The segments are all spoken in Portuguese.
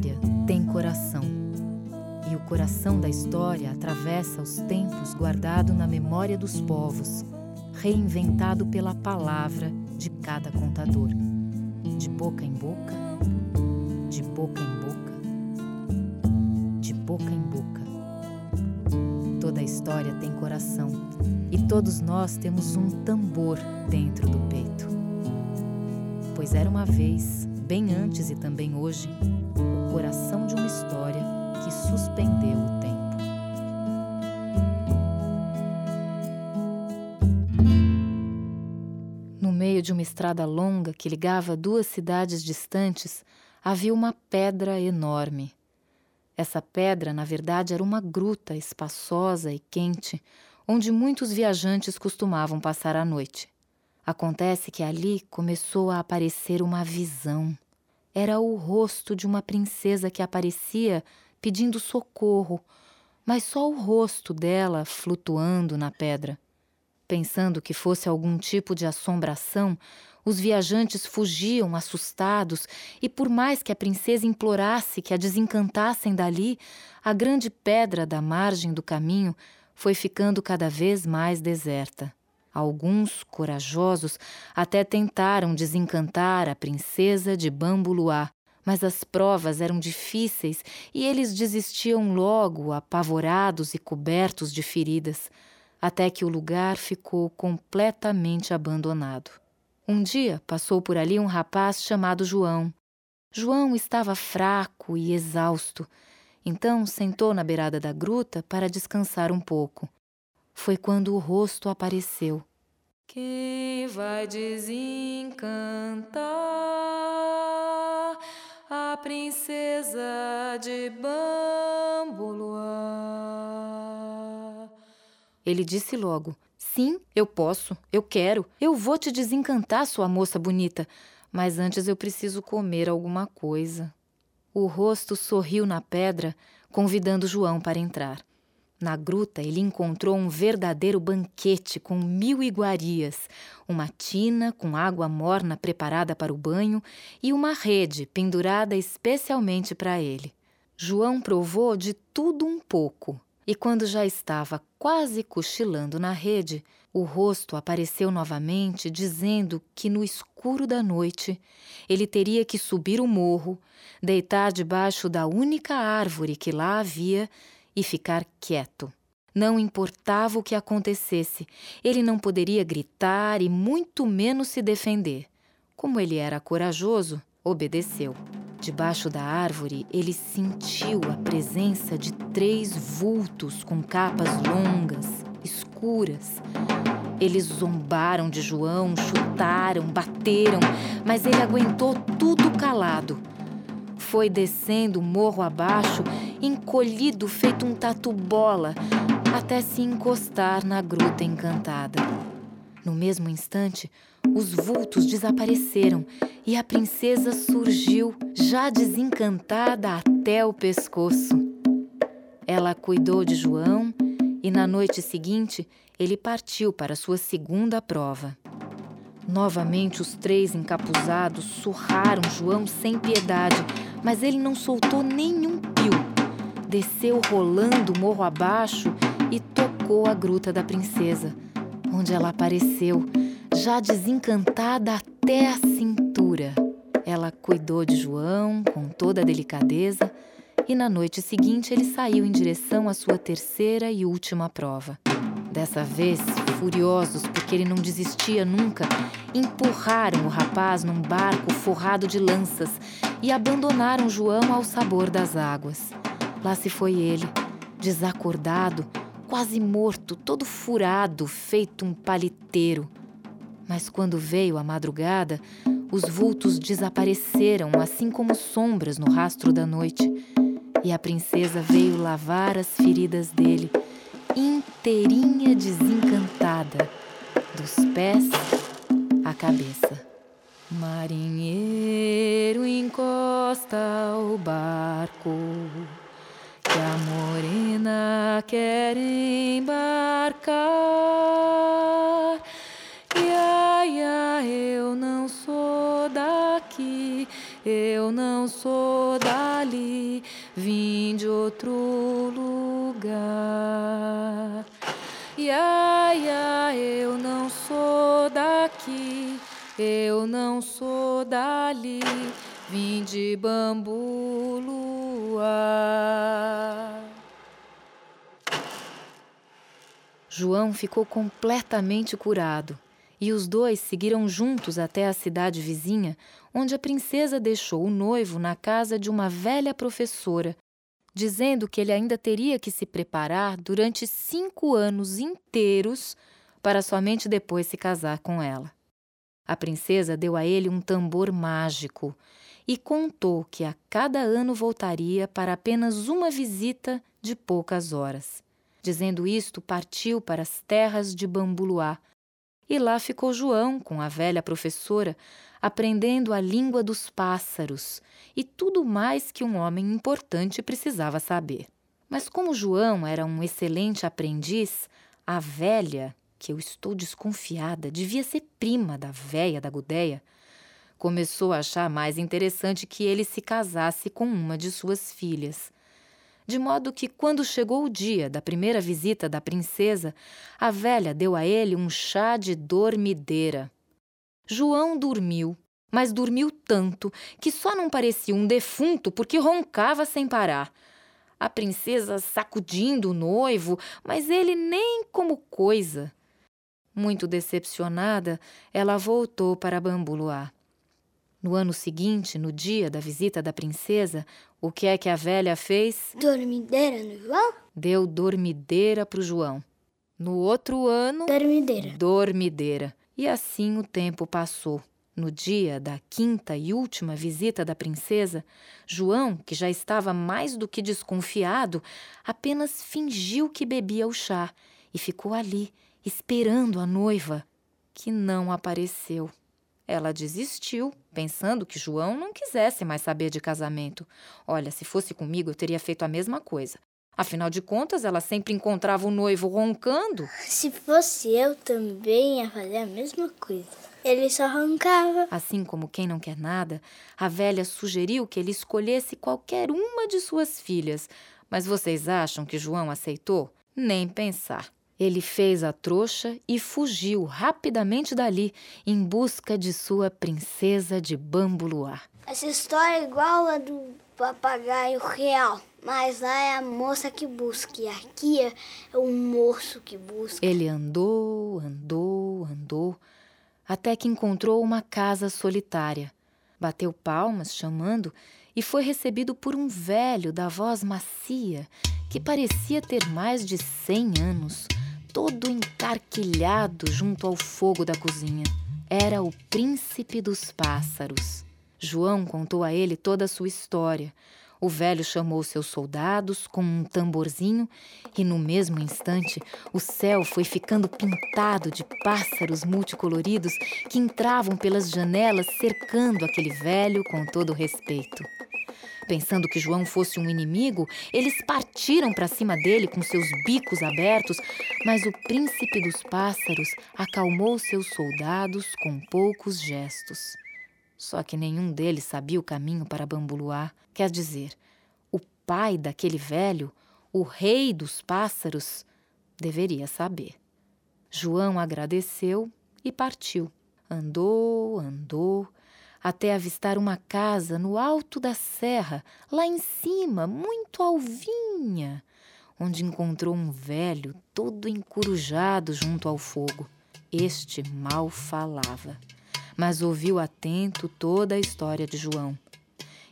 história tem coração. E o coração da história atravessa os tempos guardado na memória dos povos, reinventado pela palavra de cada contador. De boca em boca, de boca em boca, de boca em boca. Toda história tem coração e todos nós temos um tambor dentro do peito. Pois era uma vez bem antes e também hoje, o coração de uma história que suspendeu o tempo. No meio de uma estrada longa que ligava duas cidades distantes, havia uma pedra enorme. Essa pedra, na verdade, era uma gruta espaçosa e quente, onde muitos viajantes costumavam passar a noite. Acontece que ali começou a aparecer uma visão. Era o rosto de uma princesa que aparecia pedindo socorro, mas só o rosto dela flutuando na pedra. Pensando que fosse algum tipo de assombração, os viajantes fugiam assustados, e por mais que a princesa implorasse que a desencantassem dali, a grande pedra da margem do caminho foi ficando cada vez mais deserta. Alguns, corajosos, até tentaram desencantar a princesa de Bambuluá, mas as provas eram difíceis e eles desistiam logo, apavorados e cobertos de feridas, até que o lugar ficou completamente abandonado. Um dia passou por ali um rapaz chamado João. João estava fraco e exausto, então sentou na beirada da gruta para descansar um pouco foi quando o rosto apareceu. Quem vai desencantar a princesa de Bambuluá? Ele disse logo: Sim, eu posso, eu quero, eu vou te desencantar, sua moça bonita, mas antes eu preciso comer alguma coisa. O rosto sorriu na pedra, convidando João para entrar. Na gruta, ele encontrou um verdadeiro banquete com mil iguarias, uma tina com água morna preparada para o banho e uma rede pendurada especialmente para ele. João provou de tudo um pouco, e quando já estava quase cochilando na rede, o rosto apareceu novamente, dizendo que no escuro da noite ele teria que subir o morro, deitar debaixo da única árvore que lá havia e ficar quieto. Não importava o que acontecesse, ele não poderia gritar e muito menos se defender. Como ele era corajoso, obedeceu. Debaixo da árvore, ele sentiu a presença de três vultos com capas longas, escuras. Eles zombaram de João, chutaram, bateram, mas ele aguentou tudo calado. Foi descendo morro abaixo encolhido feito um tatu-bola, até se encostar na gruta encantada. No mesmo instante, os vultos desapareceram e a princesa surgiu, já desencantada até o pescoço. Ela cuidou de João e na noite seguinte ele partiu para sua segunda prova. Novamente os três encapuzados surraram João sem piedade, mas ele não soltou nenhum pio desceu rolando morro abaixo e tocou a gruta da princesa, onde ela apareceu, já desencantada até a cintura. Ela cuidou de João com toda a delicadeza e na noite seguinte ele saiu em direção à sua terceira e última prova. Dessa vez, furiosos porque ele não desistia nunca, empurraram o rapaz num barco forrado de lanças e abandonaram João ao sabor das águas. Lá se foi ele, desacordado, quase morto, todo furado, feito um paliteiro. Mas quando veio a madrugada, os vultos desapareceram, assim como sombras no rastro da noite, e a princesa veio lavar as feridas dele, inteirinha desencantada, dos pés à cabeça. Marinheiro encosta o barco, morena quer embarcar. Eu não sou daqui, eu não sou dali, vim de outro lugar. Ia, ia, eu não sou daqui, eu não sou dali, vim de bambu luar. João ficou completamente curado e os dois seguiram juntos até a cidade vizinha, onde a princesa deixou o noivo na casa de uma velha professora, dizendo que ele ainda teria que se preparar durante cinco anos inteiros para somente depois se casar com ela. A princesa deu a ele um tambor mágico e contou que a cada ano voltaria para apenas uma visita de poucas horas. Dizendo isto, partiu para as terras de Bambuluá, e lá ficou João com a velha professora, aprendendo a língua dos pássaros e tudo mais que um homem importante precisava saber. Mas como João era um excelente aprendiz, a velha, que eu estou desconfiada, devia ser prima da véia da Gudéia, começou a achar mais interessante que ele se casasse com uma de suas filhas de modo que, quando chegou o dia da primeira visita da princesa, a velha deu a ele um chá de dormideira. João dormiu, mas dormiu tanto que só não parecia um defunto porque roncava sem parar. A princesa sacudindo o noivo, mas ele nem como coisa. Muito decepcionada, ela voltou para Bambuluá. No ano seguinte, no dia da visita da princesa, o que é que a velha fez? Dormideira no João? Deu dormideira para o João. No outro ano. Dormideira. Dormideira. E assim o tempo passou. No dia da quinta e última visita da princesa, João, que já estava mais do que desconfiado, apenas fingiu que bebia o chá e ficou ali, esperando a noiva, que não apareceu. Ela desistiu, pensando que João não quisesse mais saber de casamento. Olha, se fosse comigo, eu teria feito a mesma coisa. Afinal de contas, ela sempre encontrava o noivo roncando. Se fosse eu, também ia fazer a mesma coisa. Ele só roncava. Assim como quem não quer nada, a velha sugeriu que ele escolhesse qualquer uma de suas filhas. Mas vocês acham que João aceitou? Nem pensar. Ele fez a trouxa e fugiu rapidamente dali em busca de sua princesa de Bambuluá. Essa história é igual a do papagaio real, mas lá é a moça que busca e aqui é o moço que busca. Ele andou, andou, andou, até que encontrou uma casa solitária. Bateu palmas, chamando, e foi recebido por um velho da voz macia que parecia ter mais de cem anos todo encarquilhado junto ao fogo da cozinha. Era o príncipe dos pássaros. João contou a ele toda a sua história. O velho chamou seus soldados com um tamborzinho e, no mesmo instante, o céu foi ficando pintado de pássaros multicoloridos que entravam pelas janelas cercando aquele velho com todo respeito. Pensando que João fosse um inimigo, eles partiram para cima dele com seus bicos abertos, mas o príncipe dos pássaros acalmou seus soldados com poucos gestos. Só que nenhum deles sabia o caminho para Bambuluá, quer dizer, o pai daquele velho, o rei dos pássaros, deveria saber. João agradeceu e partiu. Andou, andou, até avistar uma casa no alto da serra, lá em cima, muito alvinha, onde encontrou um velho todo encurujado junto ao fogo. Este mal falava, mas ouviu atento toda a história de João.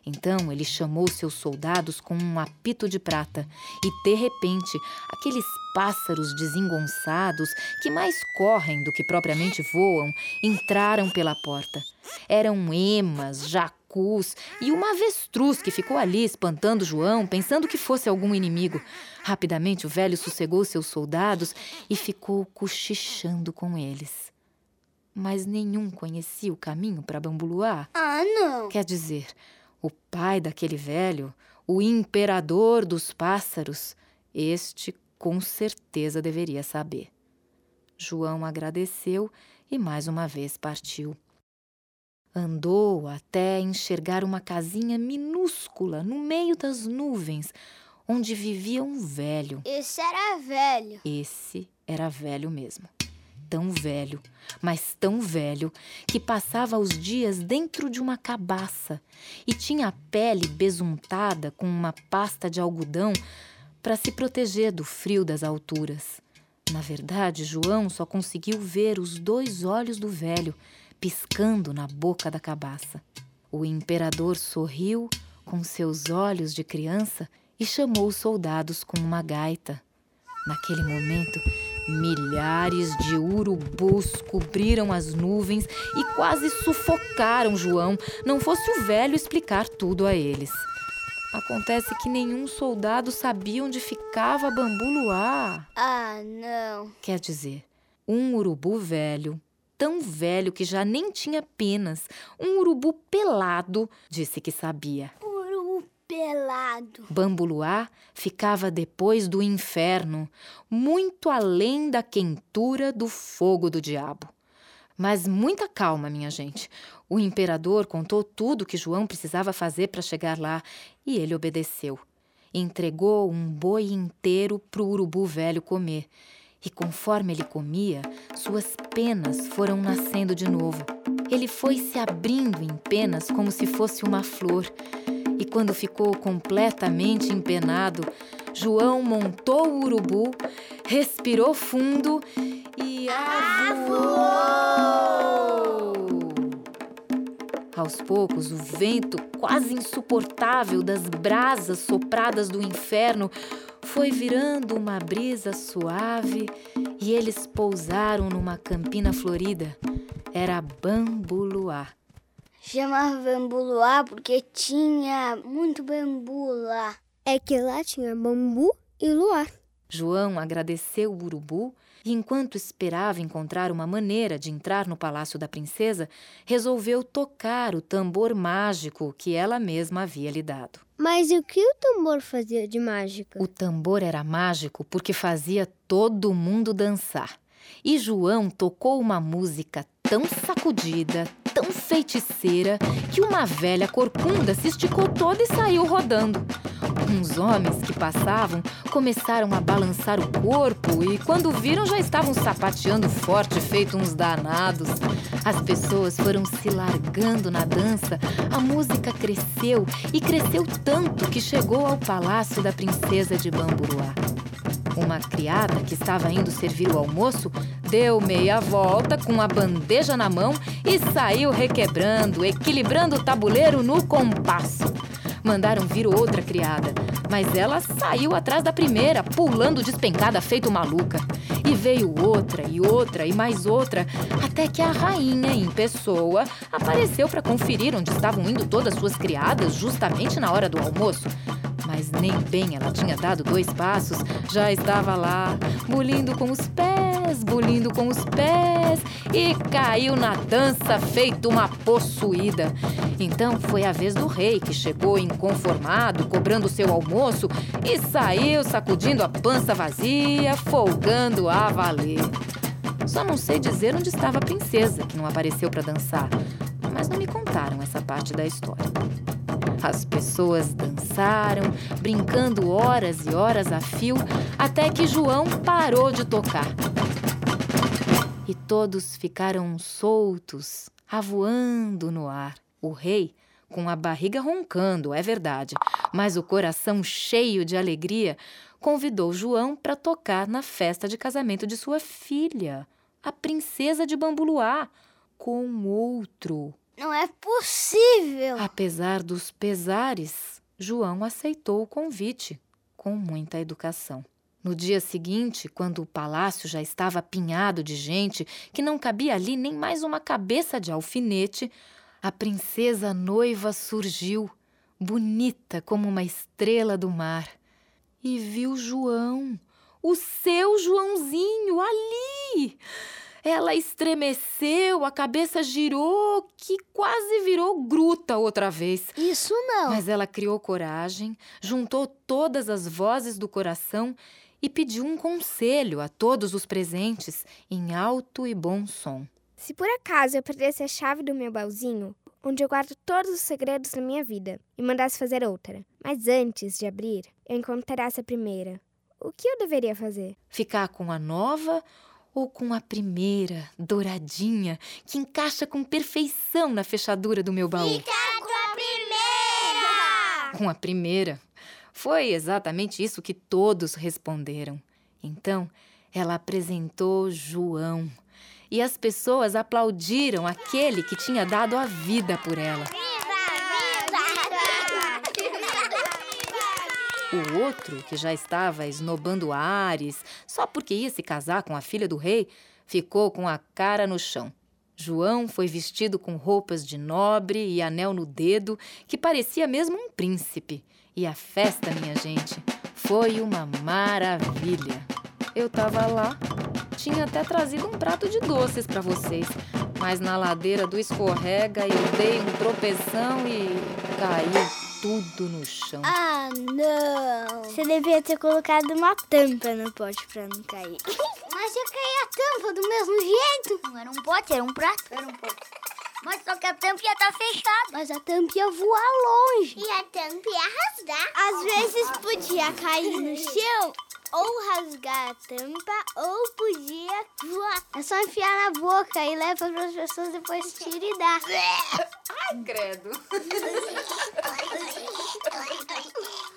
Então ele chamou seus soldados com um apito de prata e, de repente, aqueles pássaros desengonçados, que mais correm do que propriamente voam, entraram pela porta. Eram emas, jacus e uma avestruz que ficou ali espantando João, pensando que fosse algum inimigo. Rapidamente o velho sossegou seus soldados e ficou cochichando com eles. Mas nenhum conhecia o caminho para Bambuluá. Ah, não! Quer dizer, o pai daquele velho, o imperador dos pássaros, este com certeza deveria saber. João agradeceu e mais uma vez partiu. Andou até enxergar uma casinha minúscula no meio das nuvens, onde vivia um velho. Esse era velho. Esse era velho mesmo tão velho, mas tão velho, que passava os dias dentro de uma cabaça e tinha a pele besuntada com uma pasta de algodão para se proteger do frio das alturas. Na verdade, João só conseguiu ver os dois olhos do velho piscando na boca da cabaça. O imperador sorriu com seus olhos de criança e chamou os soldados com uma gaita. Naquele momento, Milhares de urubus cobriram as nuvens e quase sufocaram João, não fosse o velho explicar tudo a eles. Acontece que nenhum soldado sabia onde ficava Bambuluá. Ah, não. Quer dizer, um urubu velho, tão velho que já nem tinha penas, um urubu pelado, disse que sabia pelado. Bambuluá ficava depois do inferno, muito além da quentura do fogo do diabo. Mas muita calma, minha gente. O imperador contou tudo que João precisava fazer para chegar lá e ele obedeceu. Entregou um boi inteiro para o urubu velho comer. E conforme ele comia, suas penas foram nascendo de novo. Ele foi se abrindo em penas como se fosse uma flor e quando ficou completamente empenado, João montou o urubu, respirou fundo e avoou! Aos poucos, o vento quase insuportável das brasas sopradas do inferno foi virando uma brisa suave e eles pousaram numa campina florida. Era Bambuluá. Chamava bambu luar porque tinha muito bambu lá. É que lá tinha bambu e luar. João agradeceu o urubu e, enquanto esperava encontrar uma maneira de entrar no palácio da princesa, resolveu tocar o tambor mágico que ela mesma havia lhe dado. Mas o que o tambor fazia de mágica? O tambor era mágico porque fazia todo mundo dançar. E João tocou uma música tão sacudida, tão feiticeira, que uma velha corcunda se esticou toda e saiu rodando. Uns homens que passavam começaram a balançar o corpo e, quando viram, já estavam sapateando forte, feito uns danados. As pessoas foram se largando na dança, a música cresceu e cresceu tanto que chegou ao palácio da princesa de Bamburuá. Uma criada que estava indo servir o almoço deu meia volta com a bandeja na mão e saiu requebrando, equilibrando o tabuleiro no compasso. Mandaram vir outra criada, mas ela saiu atrás da primeira, pulando despencada feito maluca. E veio outra e outra e mais outra, até que a rainha em pessoa apareceu para conferir onde estavam indo todas suas criadas, justamente na hora do almoço. Mas nem bem ela tinha dado dois passos, já estava lá, bulindo com os pés, bulindo com os pés e caiu na dança feito uma possuída. Então foi a vez do rei que chegou inconformado, cobrando seu almoço e saiu sacudindo a pança vazia, folgando a valer. Só não sei dizer onde estava a princesa, que não apareceu para dançar, mas não me contaram essa parte da história. As pessoas dançaram, brincando horas e horas a fio, até que João parou de tocar. E todos ficaram soltos, avoando no ar. O rei, com a barriga roncando, é verdade, mas o coração cheio de alegria, convidou João para tocar na festa de casamento de sua filha, a princesa de Bambuluá, com outro. Não é possível! Apesar dos pesares, João aceitou o convite com muita educação. No dia seguinte, quando o palácio já estava apinhado de gente, que não cabia ali nem mais uma cabeça de alfinete, a princesa noiva surgiu, bonita como uma estrela do mar, e viu João, o seu Joãozinho ali. Ela estremeceu, a cabeça girou, que quase virou gruta outra vez. Isso não. Mas ela criou coragem, juntou todas as vozes do coração e pediu um conselho a todos os presentes em alto e bom som. Se por acaso eu perdesse a chave do meu baúzinho, onde eu guardo todos os segredos da minha vida, e mandasse fazer outra, mas antes de abrir, eu encontrasse a primeira, o que eu deveria fazer? Ficar com a nova ou com a primeira, douradinha, que encaixa com perfeição na fechadura do meu baú? Ficar com a primeira! Com a primeira. Foi exatamente isso que todos responderam. Então, ela apresentou João. E as pessoas aplaudiram aquele que tinha dado a vida por ela. O outro, que já estava esnobando Ares, só porque ia se casar com a filha do rei, ficou com a cara no chão. João foi vestido com roupas de nobre e anel no dedo, que parecia mesmo um príncipe. E a festa, minha gente, foi uma maravilha. Eu tava lá, tinha até trazido um prato de doces para vocês, mas na ladeira do escorrega eu dei um tropeção e caiu tudo no chão. Ah, não! Você devia ter colocado uma tampa no pote pra não cair. Mas ia cair a tampa do mesmo jeito. Não era um pote, era um prato. Era um pote. Mas só que a tampa ia estar tá fechada. Mas a tampa ia voar longe. E a tampa ia é rasgar. Às vezes podia cair no chão ou rasgar a tampa ou podia voar. É só enfiar na boca e leva para as pessoas depois tira e dá. Ai, credo.